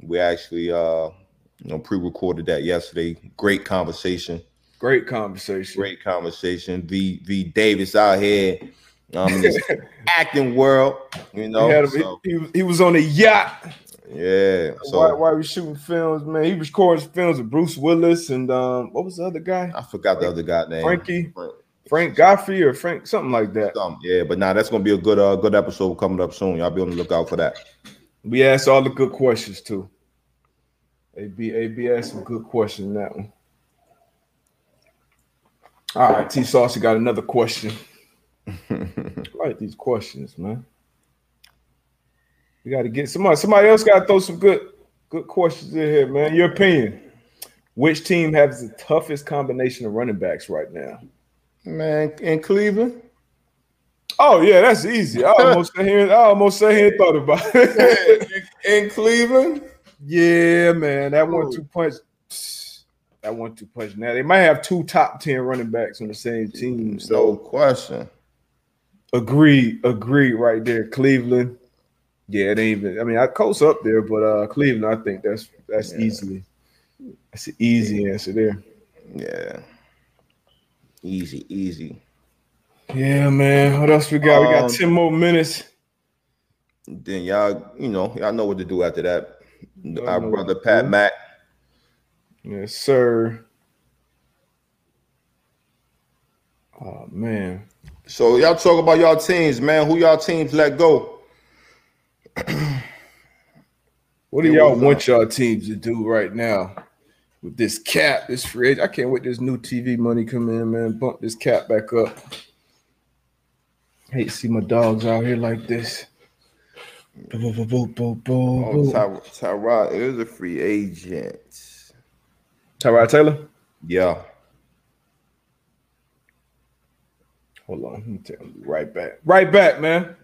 We actually uh you know pre-recorded that yesterday. Great conversation. Great conversation. Great conversation. V V Davis out here um acting world, you know. He, a- so, he, he was on a yacht. Yeah. So why, why we shooting films, man? He was recording films with Bruce Willis and um, what was the other guy? I forgot the other guy name. Frankie, Frank- Frank Godfrey or Frank, something like that. something. Yeah, but now that's gonna be a good uh good episode coming up soon. Y'all be on the lookout for that. We asked all the good questions too. AB AB asked some good questions that one. All right, T Saucy got another question. I like these questions, man. We got to get somebody. Somebody else got to throw some good, good questions in here, man. Your opinion: Which team has the toughest combination of running backs right now? Man, in Cleveland. Oh yeah, that's easy. I almost sat here. I almost sat here and thought about it. in Cleveland. yeah, man, that one two punch. That one two punch. Now they might have two top ten running backs on the same team. No So question. agreed, agreed, right there. Cleveland. Yeah, it ain't even. I mean, I Colts up there, but uh Cleveland, I think that's that's Yeah. easily that's an easy answer there. Yeah. Easy, easy. Yeah, man. What else we got? we got Um, ten more minutes. Then y'all, you know, y'all know what to do after that. Our brother Pat do. Mack. Yes, sir. Oh man. So y'all talk about y'all teams, man. Who y'all teams let go? What do y'all want uh, y'all teams to do right now with this cap, this free agent? I can't wait this new TV money come in, man. Bump this cap back up. hate to see my dogs out here like this. Boo, boo, boo, boo, boo, boo, Oh. Ty- Tyrod is a free agent. Tyrod Taylor? Yeah. Hold on. Let me tell you right back. Right back, man.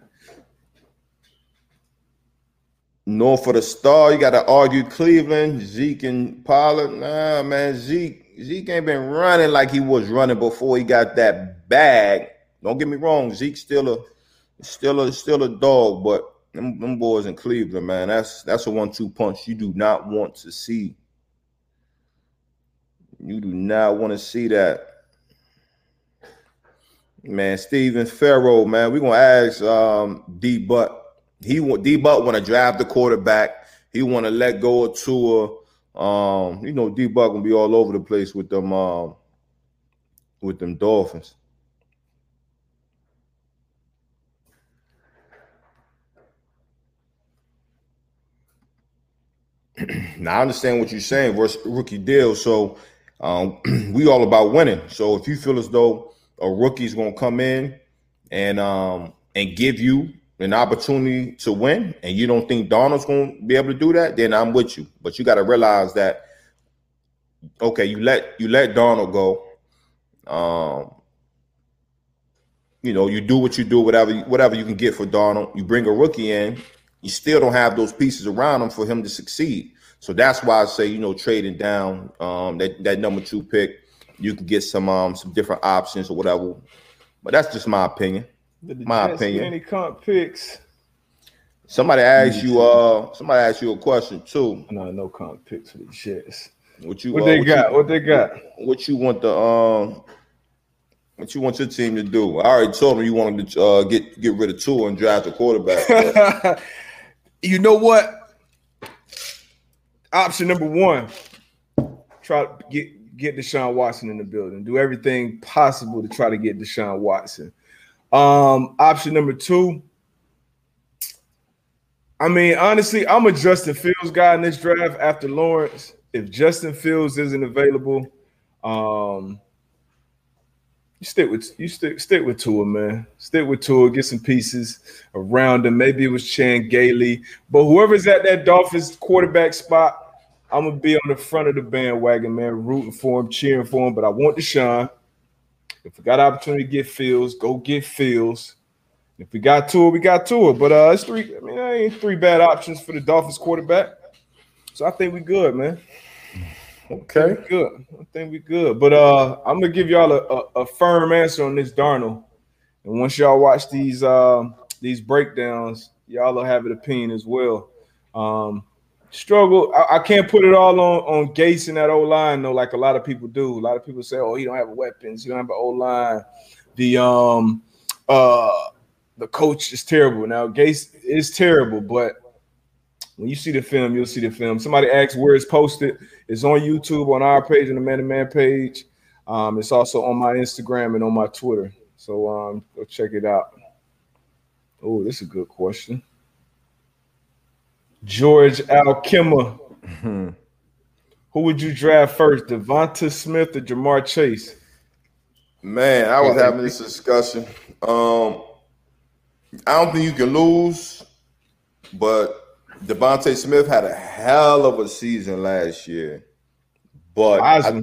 North for the star, you got to argue Cleveland, Zeke and Pollard. Nah, man, Zeke, Zeke ain't been running like he was running before he got that bag. Don't get me wrong, Zeke's still a, still a, still a dog, but them, them boys in Cleveland, man, that's that's a one-two punch you do not want to see. You do not want to see that. Man, Steven Farrow, man, we're gonna ask um, D Butt. He D Butt want to draft the quarterback. He want to let go of Tua. Um, you know, D Butt gonna be all over the place with them um, with them Dolphins. now I understand what you're saying versus rookie deal. So um, we all about winning. So if you feel as though a rookie's gonna come in and um and give you an opportunity to win, and you don't think Darnold's gonna be able to do that, then I'm with you. But you got to realize that okay, you let you let Darnold go. Um, you know, you do what you do, whatever whatever you can get for Darnold. You bring a rookie in, you still don't have those pieces around him for him to succeed. So that's why I say, you know, trading down um, that that number two pick, you can get some um some different options or whatever. But that's just my opinion. The My opinion. Any comp picks? Somebody asked you uh somebody asked you a question too. No, no comp picks for the Jets. What you What uh, they what got? You, What they got? what you want the um what you want your team to do? I already told them you wanted to uh, get get rid of Tua and draft a quarterback. you know what? Option number one: try to get get Deshaun Watson in the building. Do everything possible to try to get Deshaun Watson. Um, option number two. I mean, honestly, I'm a Justin Fields guy in this draft after Lawrence. If Justin Fields isn't available, um, you stick with you stick stick with Tua, man. Stick with Tua. Get some pieces around him. Maybe it was Chan Gailey, but whoever's at that Dolphins quarterback spot, I'm gonna be on the front of the bandwagon, man, rooting for him, cheering for him. But I want Deshaun. If we got opportunity to get Fields, go get Fields. If we got to we got to it. But uh, it's three. I mean, there ain't three bad options for the Dolphins quarterback. So I think we good, man. Okay, we good. I think we good. But uh, I'm gonna give y'all a, a, a firm answer on this Darnold. And once y'all watch these uh, these breakdowns, y'all will have an opinion as well. Um, struggle. I, I, can't put it all on on Gase and that O line though, like a lot of people do. A lot of people say, "Oh, he don't have weapons. He don't have an old line." The um uh the coach is terrible. Now Gase is terrible, but when you see the film, you'll see the film. Somebody asked where it's posted. It's on YouTube on our page and the Man to Man page. Um, it's also on my Instagram and on my Twitter. So um, go check it out. Oh, this is a good question. George Alkema. Who would you draft first, Devonta Smith or Ja'Marr Chase? Man, I was having this discussion. Um, I don't think you can lose, but DeVonta Smith had a hell of a season last year. But I,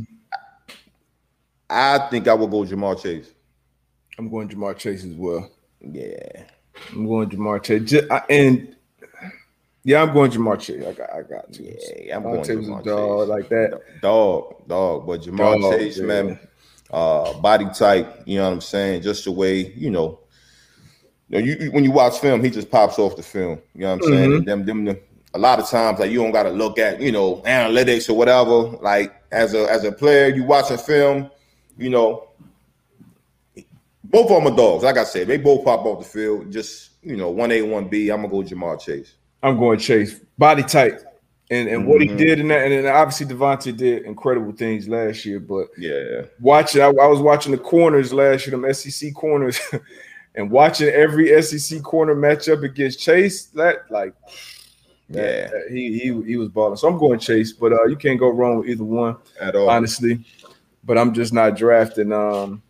I, think I will go Ja'Marr Chase. I'm going Ja'Marr Chase as well. Yeah, I'm going Ja'Marr Chase. And yeah, I'm going Ja'Marr Chase. I got, I got to. Yeah, I'm going Ja'Marr dog Chase. like that. Dog, dog. But Ja'Marr dog, Chase, yeah. man, uh, body type. You know what I'm saying? Just the way you know. You, you when you watch film, he just pops off the film. You know what I'm saying? Mm-hmm. Them, them, them, a lot of times, like you don't got to look at you know analytics or whatever. Like as a as a player, you watch a film, you know, both of them are dogs. Like I said, they both pop off the field. Just you know, one A, one B. I'm gonna go Ja'Marr Chase. I'm going Chase. Body type. And and mm-hmm. what he mm-hmm. did in that, and then obviously DeVonta did incredible things last year. But yeah, watching, I, I was watching the corners last year, them SEC corners, and watching every SEC corner matchup against Chase. That like, yeah, that, he he he was balling. So I'm going Chase, but uh, you can't go wrong with either one at all, honestly. But I'm just not drafting um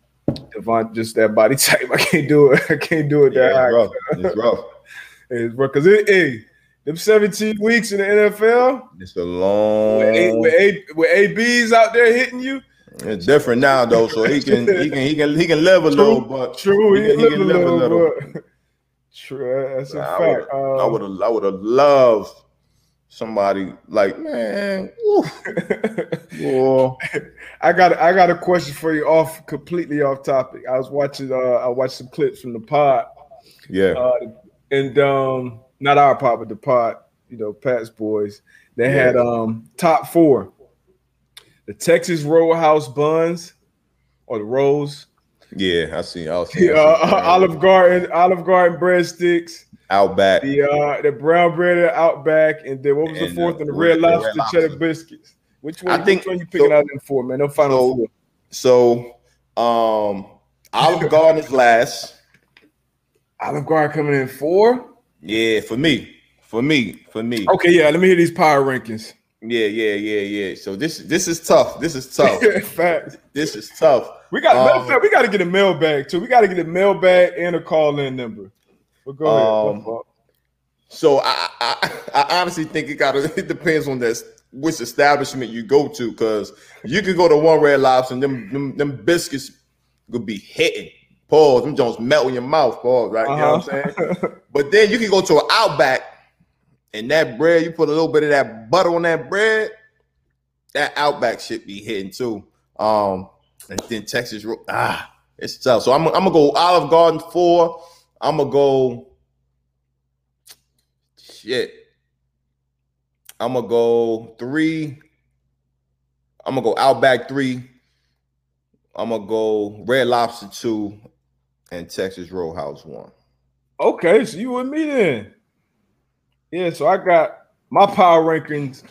Devon just that body type. I can't do it. I can't do it that yeah, high. Rough. It's rough. it's rough because it, hey, them 17 weeks in the NFL. It's a long with, a, with, a, with ABs out there hitting you. It's different now though, so he can he can he can he can live a true, little, but true, he, he, can, he can, live, a little. But, true, that's a I fact. Would, um, I would have I would have loved somebody like man. well, I got I got a question for you off completely off topic. I was watching uh I watched some clips from the pod. Yeah. Uh, and um not our pod, but the pot, you know, Pat's boys. They yeah. had um top four. The Texas Roadhouse buns or the rolls. Yeah, I see. I see. Uh, Olive Garden, Olive Garden breadsticks. Outback. The uh the brown bread at Outback, and then what was and the fourth? The, and the red, lobster, red lobster cheddar biscuits. Which one? I think which one you picking so, out them for, man? No final so, so um Olive Garden is last. Olive Garden coming in four. Yeah, for me, for me, for me. Okay, yeah. Let me hear these power rankings. Yeah, yeah, yeah, yeah. So this this is tough. This is tough. Fact. This is tough. We got um, we got to get a mailbag too. We got to get a mailbag and a call in number. But go um, ahead. So I, I I honestly think it got it depends on this which establishment you go to because you can go to one red lobster and them them, them biscuits could be hitting. Pause. Them Jones melt in your mouth. Pause. Right. Uh-huh. You know what I'm uh-huh. saying? but then you can go to an Outback, and that bread, you put a little bit of that butter on that bread. That Outback should be hitting too. Um, and then Texas, ah, it's tough. So I'm, I'm gonna go Olive Garden four. I'm gonna go. Shit. I'm gonna go three. I'm gonna go Outback three. I'm gonna go Red Lobster two, and Texas Roadhouse one. Okay, so you with me then? Yeah, so I got my power rankings.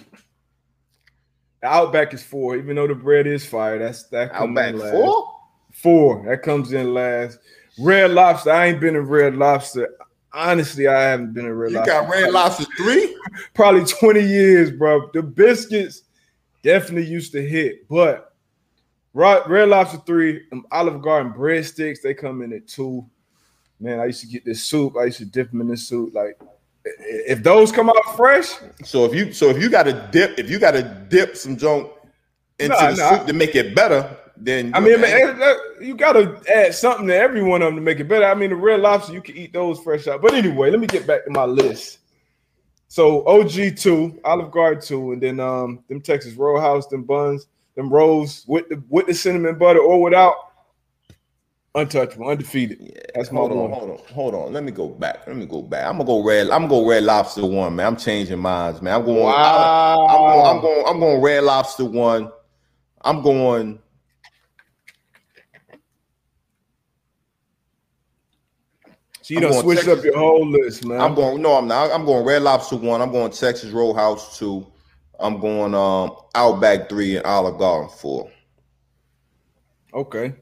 Outback is four, even though the bread is fire. That's that comes Outback four. Four that comes in last. Red Lobster. I ain't been in Red Lobster. Honestly, I haven't been in Red you Lobster. You got Red Lobster three? Probably twenty years, bro. The biscuits definitely used to hit, but Red Lobster three, um, Olive Garden breadsticks, they come in at two. Man, I used to get this soup. I used to dip them in this soup. Like, if those come out fresh. So if you so if you got to dip, if you got to dip some junk into nah, the nah. soup to make it better, then I mean, man, you gotta add something to every one of them to make it better. I mean, the red lobster you can eat those fresh out. But anyway, let me get back to my list. So OG two, Olive Garden two, and then um them Texas Roadhouse, them buns, them rolls with the with the cinnamon butter or without. Untouchable, undefeated. Yeah, That's my hold one. on, hold on, hold on. Let me go back. Let me go back. I'm gonna go red. I'm gonna go red lobster one, man. I'm changing minds, man. I'm going. Wow. I'm going. I'm going. I'm going red lobster one. I'm going. So you don't switch Texas, up your whole list, man. I'm going. No, I'm not. I'm going Red Lobster one. I'm going Texas Roadhouse two. I'm going um Outback three and Olive Garden four. Okay.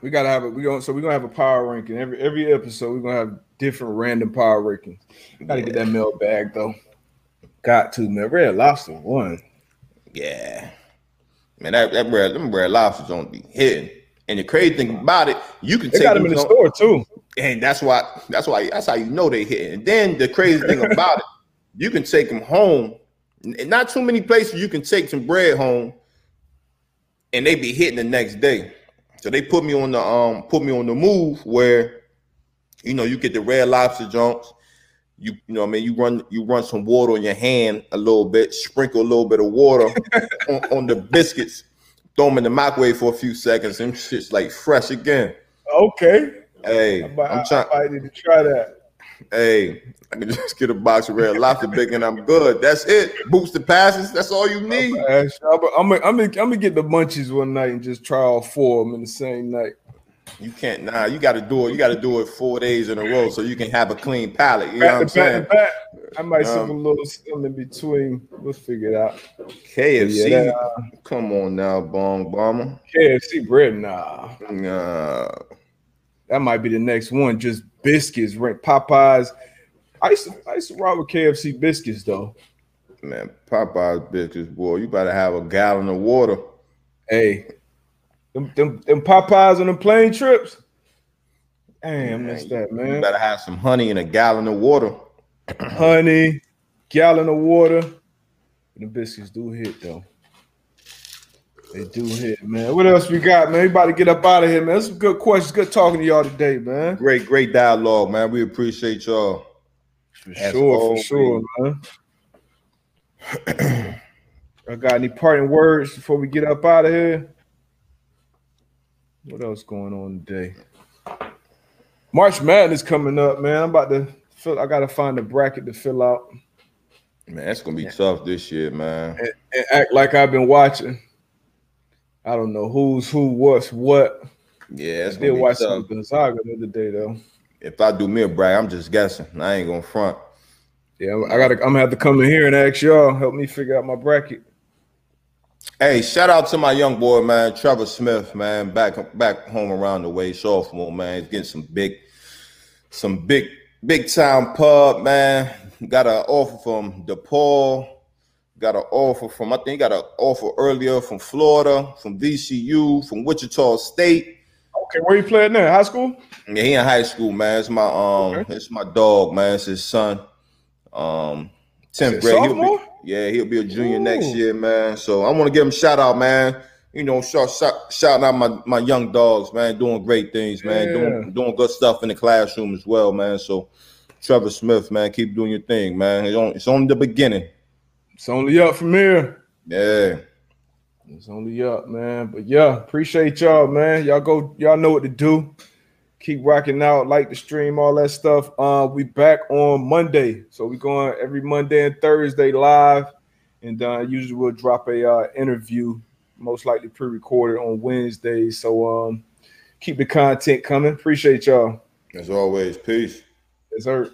We gotta have it. We going so we're gonna have a power ranking every every episode. We're gonna have different random power rankings. Gotta yeah. get that mail bag though. Got to man. Red Lobster one. Yeah, man. That that red them red lobsters don't be hitting. And the crazy thing about it, you can they take got them in the on, store too. And that's why that's why that's how you know they hit. And then the crazy thing about it, you can take them home. Not too many places you can take some bread home, and they be hitting the next day. So they put me on the um put me on the move where you know you get the red lobster junks. You you know I mean you run you run some water on your hand a little bit, sprinkle a little bit of water on, on, the biscuits, throw them in the microwave for a few seconds, and shit's like fresh again. Okay. Hey, I'm, I'm trying. I need to try that. Hey, I can just get a box of red lobster bacon. I'm good. That's it. Boost the passes. That's all you need. I'm gonna, I'm I'm get the munchies one night and just try all four of them in the same night. You can't. Nah, you got to do it. You got to do it four days in a row so you can have a clean palate. You know what I'm saying? I might um, a little something in between. We'll figure it out. KFC. Yeah, that, uh, come on now, Bong Bomber. KFC bread, nah. Nah. That might be the next one. Just biscuits? Popeyes. I used to I used to rock with KFC biscuits though. Man, Popeyes biscuits, boy, you better have a gallon of water. Hey, them, them, them Popeyes on the plane trips. Damn, that's that, man. You better have some honey and a gallon of water. honey, gallon of water. The biscuits do hit though. They do hit, man. What else we got, man? Everybody get up out of here, man. That's some good questions. Good talking to y'all today, man. Great, great dialogue, man. We appreciate y'all. For sure, for sure, man. I got any parting words before we get up out of here? What else going on today? March Madness coming up, man. I'm about to fill. I gotta find a bracket to fill out. Man, that's gonna be yeah. tough this year, man. And, and, act like I've been watching. I don't know who's who, what's what. Yeah, it's I did watch tough. Gonzaga the other day though. If I do me a brag, I'm just guessing. I ain't gonna front. Yeah, I gotta. I'm gonna have to come in here and ask y'all help me figure out my bracket. Hey, shout out to my young boy, man, Trevor Smith, man, back back home around the way, sophomore, man. He's getting some big, some big, big time pub, man. Got an offer from DePaul. Got an offer from I think got an offer earlier from Florida, from VCU, from Wichita State. Okay, where you playing now? High school? Yeah, he in high school, man. It's my um, okay. it's my dog, man. It's his son. Um, tenth grade. He'll be, yeah, he'll be a junior Ooh. next year, man. So I want to give him a shout out, man. You know, shout, shout, shouting out my, my young dogs, man, doing great things, man, yeah. doing doing good stuff in the classroom as well, man. So Trevor Smith, man, keep doing your thing, man. It's on, it's on the beginning. It's only up from here. Yeah. It's only up, man. But yeah, appreciate y'all, man. Y'all go, y'all know what to do. Keep rocking out, like the stream, all that stuff. Uh, we back on Monday, so we going every Monday and Thursday live, and uh, usually we'll drop a uh, interview, most likely pre-recorded on Wednesday. So um, keep the content coming. Appreciate y'all. As always, peace. Yes, sir.